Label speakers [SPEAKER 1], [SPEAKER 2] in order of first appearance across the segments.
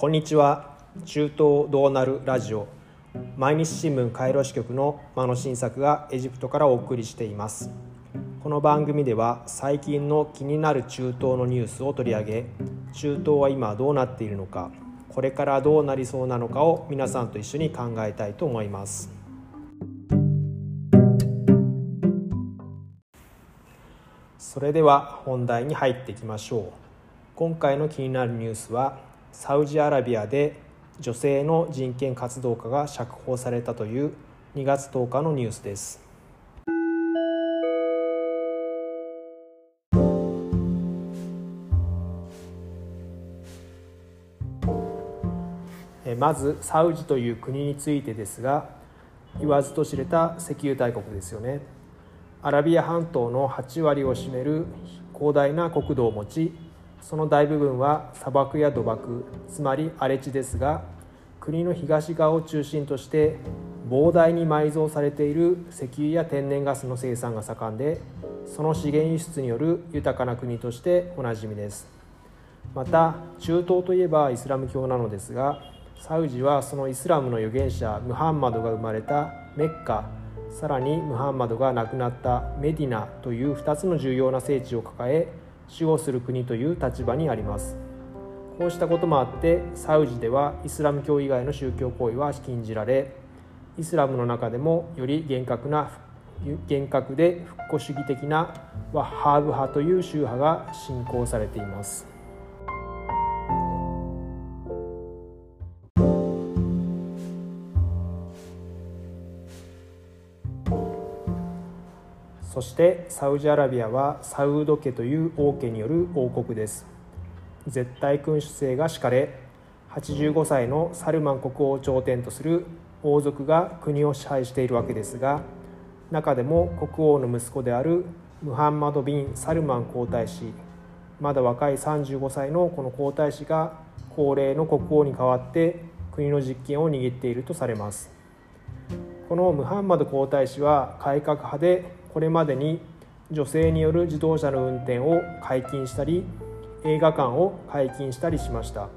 [SPEAKER 1] こんにちは。中東どうなるラジオ。毎日新聞カイロ支局の間野新作がエジプトからお送りしています。この番組では最近の気になる中東のニュースを取り上げ中東は今どうなっているのかこれからどうなりそうなのかを皆さんと一緒に考えたいと思います。それでは本題に入っていきましょう。今回の気になるニュースはサウジアラビアで女性の人権活動家が釈放されたという2月10日のニュースです。まずサウジという国についてですが言わずと知れた石油大国ですよね。アラビア半島の8割を占める広大な国土を持ちその大部分は砂漠や土漠つまり荒れ地ですが国の東側を中心として膨大に埋蔵されている石油や天然ガスの生産が盛んでその資源輸出による豊かな国としておなじみです。また中東といえばイスラム教なのですがサウジはそのイスラムの預言者ムハンマドが生まれたメッカさらにムハンマドが亡くなったメディナという2つの重要な聖地を抱え守護する国という立場にあります。こうしたこともあってサウジではイスラム教以外の宗教行為は禁じられイスラムの中でもより厳格な厳格で復古主義的なワッハーブ派という宗派が信仰されています。そしてサウジアラビアはサウード家という王家による王国です。絶対君主制が敷かれ85歳のサルマン国王を頂点とする王族が国を支配しているわけですが中でも国王の息子であるムハンマド・ビン・サルマン皇太子まだ若い35歳のこの皇太子が高齢の国王に代わって国の実権を握っているとされます。このムハンマド皇太子は改革派でこれまでに女性による自動車の運転を解禁したり映画館を解禁したりしました。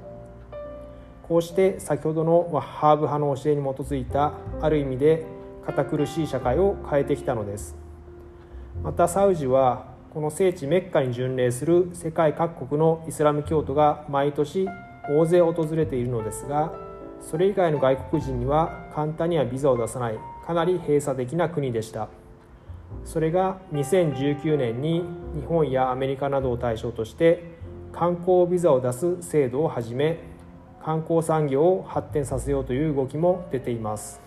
[SPEAKER 1] こうして先ほどのハーブ派の教えに基づいたある意味で堅苦しい社会を変えてきたのです。またサウジはこの聖地メッカに巡礼する世界各国のイスラム教徒が毎年大勢訪れているのですがそれ以外の外国人には簡単にはビザを出さないかなり閉鎖的な国でした。それが2019年に日本やアメリカなどを対象として観光ビザを出す制度を始め観光産業を発展させようという動きも出ています。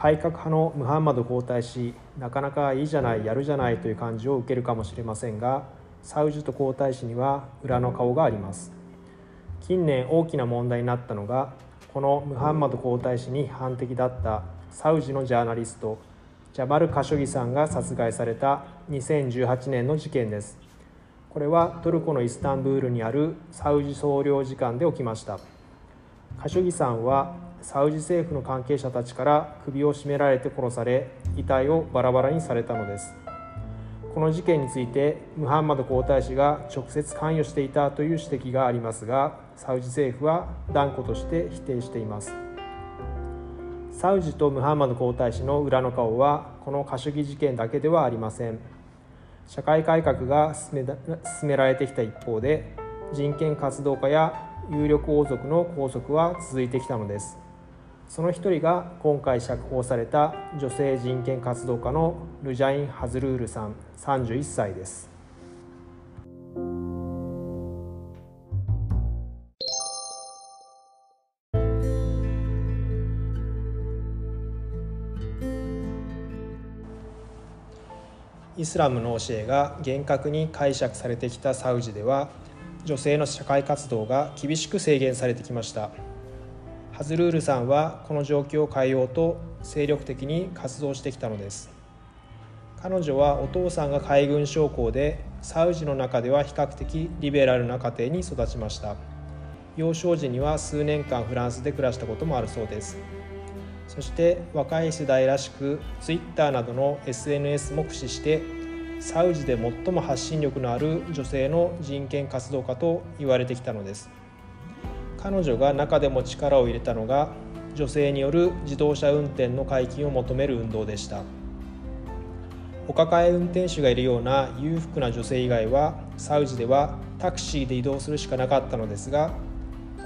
[SPEAKER 1] 改革派のムハンマド皇太子なかなかいいじゃないやるじゃないという感じを受けるかもしれませんがサウジと皇太子には裏の顔があります。近年大きな問題になったのがこのムハンマド皇太子に反敵だったサウジのジャーナリストジャマル・カショギさんが殺害された2018年の事件です。これはトルコのイスタンブールにあるサウジ総領事館で起きました。カショギさんはサウジ政府の関係者たちから首を絞められて殺され遺体をバラバラにされたのです。この事件についてムハンマド皇太子が直接関与していたという指摘がありますがサウジ政府は断固として否定しています。サウジとムハンマド皇太子の裏の顔はこのカシュギ事件だけではありません。社会改革が進め進められてきた一方で人権活動家や有力王族の拘束は続いてきたのです。その一人が今回釈放された女性人権活動家のルジャイン・ハズルールさん31歳です。イスラムの教えが厳格に解釈されてきたサウジでは女性の社会活動が厳しく制限されてきました。ハズルールさんはこの状況を変えようと精力的に活動してきたのです。彼女はお父さんが海軍将校でサウジの中では比較的リベラルな家庭に育ちました。幼少時には数年間フランスで暮らしたこともあるそうです。そして若い世代らしく Twitter などの SNS も駆使してサウジで最も発信力のある女性の人権活動家と言われてきたのです。彼女が中でも力を入れたのが女性による自動車運転の解禁を求める運動でした。お抱え運転手がいるような裕福な女性以外はサウジではタクシーで移動するしかなかったのですが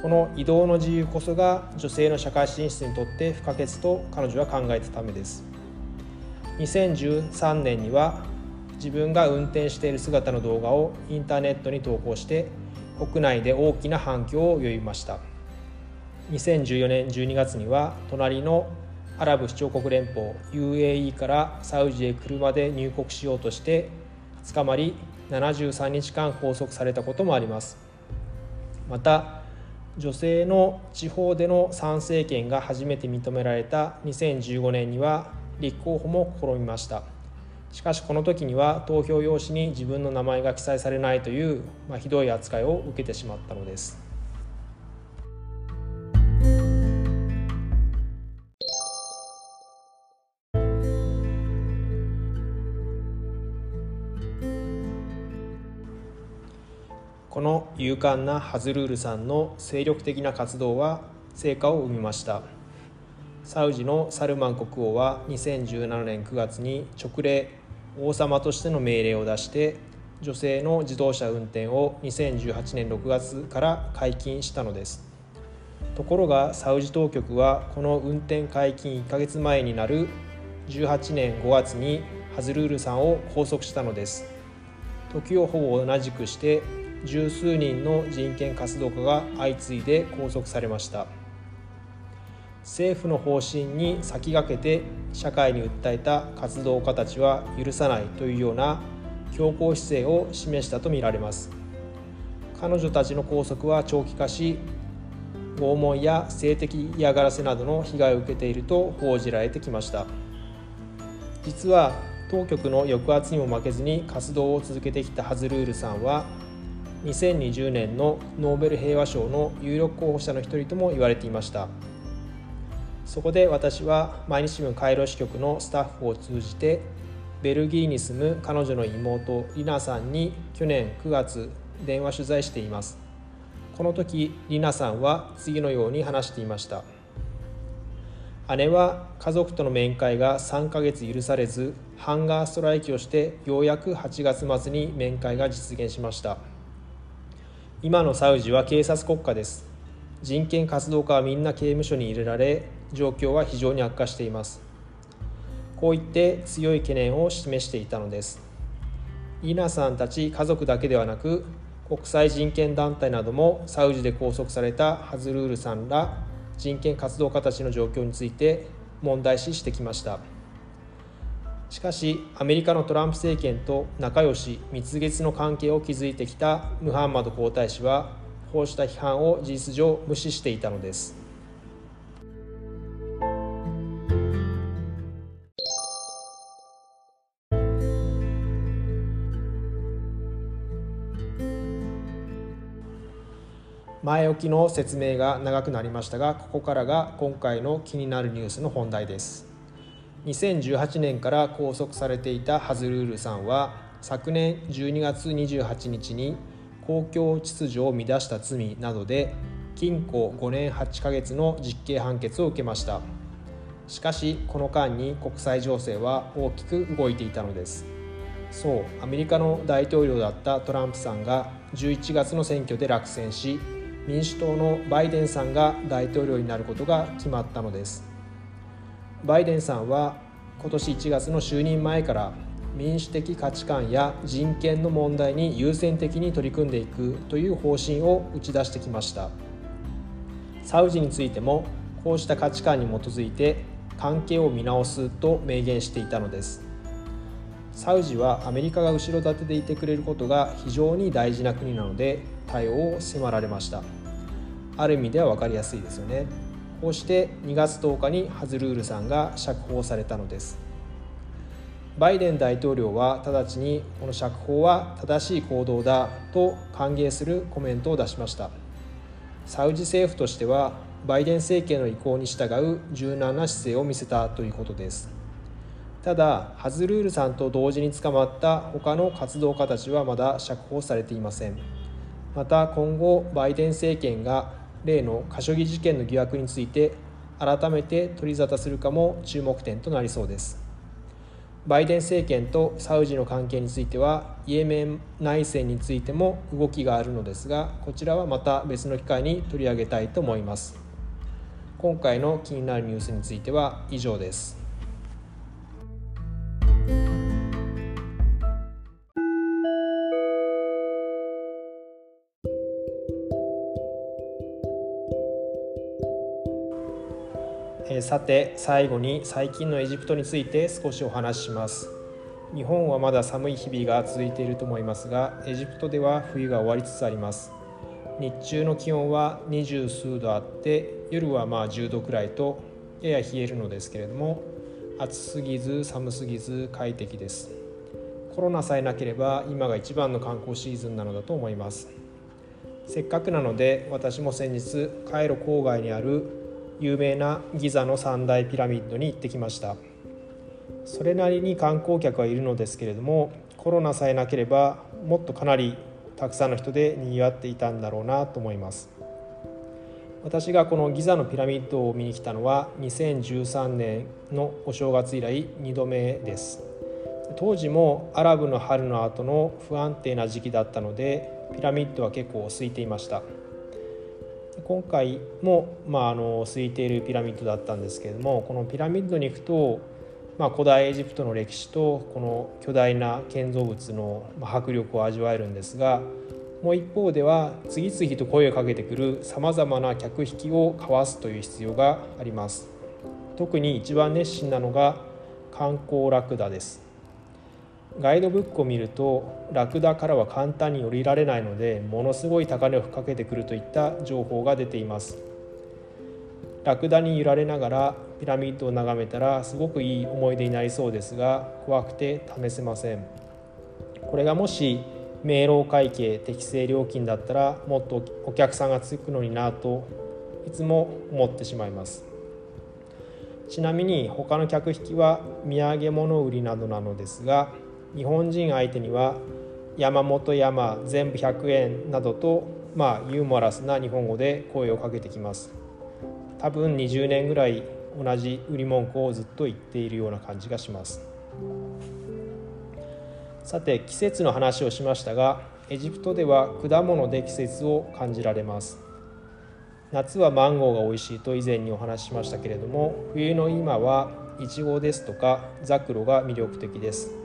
[SPEAKER 1] この移動の自由こそが女性の社会進出にとって不可欠と彼女は考えたためです。2013年には自分が運転している姿の動画をインターネットに投稿して国内で大きな反響を呼びました。2014年12月には隣のアラブ首長国連邦 UAE からサウジへ車で入国しようとして捕まり73日間拘束されたこともあります。また女性の地方での参政権が初めて認められた2015年には立候補も試みました。しかしこの時には投票用紙に自分の名前が記載されないという、まあ、ひどい扱いを受けてしまったのです。この勇敢なハズルールさんの精力的な活動は成果を生みました。サウジのサルマン国王は2017年9月に直令王様としての命令を出して女性の自動車運転を2018年6月から解禁したのです。ところがサウジ当局はこの運転解禁1ヶ月前になる18年5月にハズルールさんを拘束したのです。時をほぼ同じくして十数人の人権活動家が相次いで拘束されました。政府の方針に先駆けて社会に訴えた活動家たちは許さないというような強硬姿勢を示したとみられます。彼女たちの拘束は長期化し拷問や性的嫌がらせなどの被害を受けていると報じられてきました。実は当局の抑圧にも負けずに活動を続けてきたハズルールさんは2020年のノーベル平和賞の有力候補者の一人とも言われていました。そこで私は毎日新聞カイロ支局のスタッフを通じてベルギーに住む彼女の妹リナさんに去年9月電話取材しています。この時リナさんは次のように話していました。姉は家族との面会が3ヶ月許されずハンガーストライキをしてようやく8月末に面会が実現しました。今のサウジは警察国家です。人権活動家はみんな刑務所に入れられ状況は非常に悪化しています。こう言って強い懸念を示していたのです。イナさんたち家族だけではなく国際人権団体などもサウジで拘束されたハズルールさんら人権活動家たちの状況について問題視してきました。しかしアメリカのトランプ政権と仲良し蜜月の関係を築いてきたムハンマド皇太子はこうした批判を事実上無視していたのです。前置きの説明が長くなりましたがここからが今回の気になるニュースの本題です。2018年から拘束されていたハズルールさんは昨年12月28日に公共秩序を乱した罪などで禁錮5年8ヶ月の実刑判決を受けました。しかしこの間に国際情勢は大きく動いていたのです。そうアメリカの大統領だったトランプさんが11月の選挙で落選し民主党のバイデンさんが大統領になることが決まったのです。バイデンさんは今年1月の就任前から民主的価値観や人権の問題に優先的に取り組んでいくという方針を打ち出してきました。サウジについてもこうした価値観に基づいて関係を見直すと明言していたのです。サウジはアメリカが後ろ盾でいてくれることが非常に大事な国なので対応を迫られました。ある意味では分かりやすいですよね。こうして2月10日にハズルールさんが釈放されたのです。バイデン大統領は直ちにこの釈放は正しい行動だと歓迎するコメントを出しました。サウジ政府としてはバイデン政権の意向に従う柔軟な姿勢を見せたということです。ただハズルールさんと同時に捕まった他の活動家たちはまだ釈放されていません。また今後バイデン政権が例のカショギ事件の疑惑について改めて取り沙汰するかも注目点となりそうです。バイデン政権とサウジの関係についてはイエメン内戦についても動きがあるのですがこちらはまた別の機会に取り上げたいと思います。今回の気になるニュースについては以上です。えさて最後に最近のエジプトについて少しお話しします。日本はまだ寒い日々が続いていると思いますがエジプトでは冬が終わりつつあります。日中の気温は二十数度あって夜はまあ10度くらいとやや冷えるのですけれども暑すぎず寒すぎず快適です。コロナさえなければ今が一番の観光シーズンなのだと思います。せっかくなので私も先日カイロ郊外にある有名なギザの三大ピラミッドに行ってきました。それなりに観光客はいるのですけれどもコロナさえなければもっとかなりたくさんの人でにぎわっていたんだろうなと思います。私がこのギザのピラミッドを見に来たのは2013年のお正月以来2度目です。当時もアラブの春の後の不安定な時期だったのでピラミッドは結構空いていました。今回も、まあ、あの空いているピラミッドだったんですけれどもこのピラミッドに行くと、まあ、古代エジプトの歴史とこの巨大な建造物の迫力を味わえるんですがもう一方では次々と声をかけてくるさまざまな客引きを交わすという必要があります。特に一番熱心なのが観光ラクダです。ガイドブックを見るとラクダからは簡単に降りられないのでものすごい高値をかけてくるといった情報が出ています。ラクダに揺られながらピラミッドを眺めたらすごくいい思い出になりそうですが怖くて試せません。これがもし明朗会計適正料金だったらもっとお客さんがつくのになといつも思ってしまいます。ちなみに他の客引きは土産物売りなどなのですが日本人相手には山本山全部100円などとまあユーモラスな日本語で声をかけてきます。多分20年ぐらい同じ売り文句をずっと言っているような感じがします。さて季節の話をしましたがエジプトでは果物で季節を感じられます。夏はマンゴーが美味しいと以前にお話ししましたけれども冬の今はイチゴですとかザクロが魅力的です。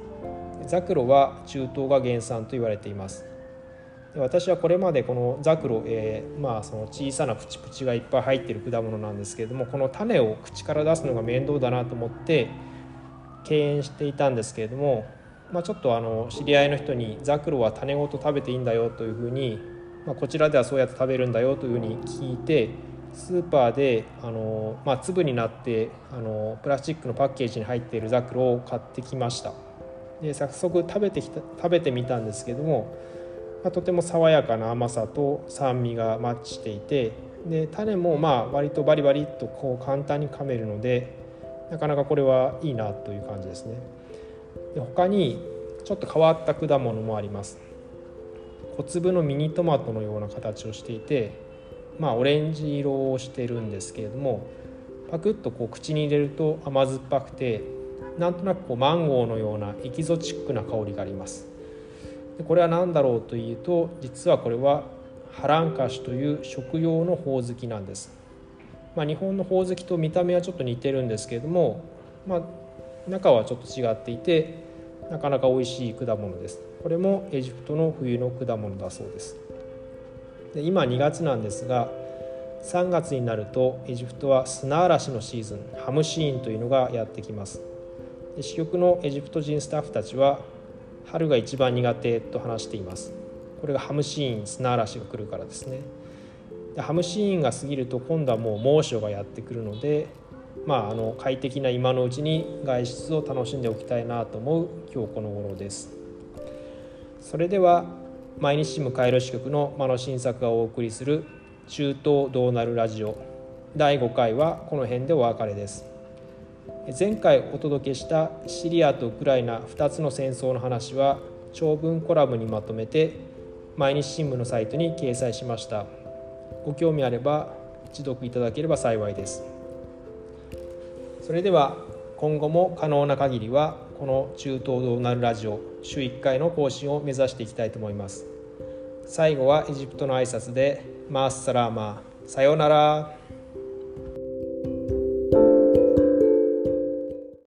[SPEAKER 1] ザクロは中東が原産と言われています私はこれまでこのザクロ、えー、まあその小さなプチプチがいっぱい入ってる果物なんですけれどもこの種を口から出すのが面倒だなと思って敬遠していたんですけれども、まあ、ちょっとあの知り合いの人にザクロは種ごと食べていいんだよというふうに、まあ、こちらではそうやって食べるんだよというふうに聞いてスーパーであの、まあ、粒になってあのプラスチックのパッケージに入っているザクロを買ってきました。で早速食べてきた食べてみたんですけども、まあ、とても爽やかな甘さと酸味がマッチしていてで種もまあ割とバリバリっとこう簡単に噛めるのでなかなかこれはいいなという感じですね。で他にちょっと変わった果物もあります。小粒のミニトマトのような形をしていてまあオレンジ色をしてるんですけれどもパクッとこう口に入れると甘酸っぱくてなんとなくこうマンゴーのようなエキゾチックな香りがあります。でこれは何だろうというと実はこれはハランカシという食用のほおずきなんです、まあ、日本のほおずきと見た目はちょっと似てるんですけれども、まあ、中はちょっと違っていてなかなか美味しい果物です。これもエジプトの冬の果物だそうです。で今2月なんですが3月になるとエジプトは砂嵐のシーズンハムシーンというのがやってきます。支局のエジプト人スタッフたちは春が一番苦手と話しています。これがハムシーン砂嵐が来るからですね。でハムシーンが過ぎると今度はもう猛暑がやってくるのでまあ、あの快適な今のうちに外出を楽しんでおきたいなと思う今日この頃です。それでは毎日新聞カイロ支局の間野新作がお送りする中東どうなるラジオ。第5回はこの辺でお別れです。前回お届けしたシリアとウクライナ2つの戦争の話は長文コラムにまとめて毎日新聞のサイトに掲載しました。ご興味あれば一読いただければ幸いです。それでは今後も可能な限りはこの中東ドーナルラジオ週1回の更新を目指していきたいと思います。最後はエジプトの挨拶でマースサラーマーさようなら。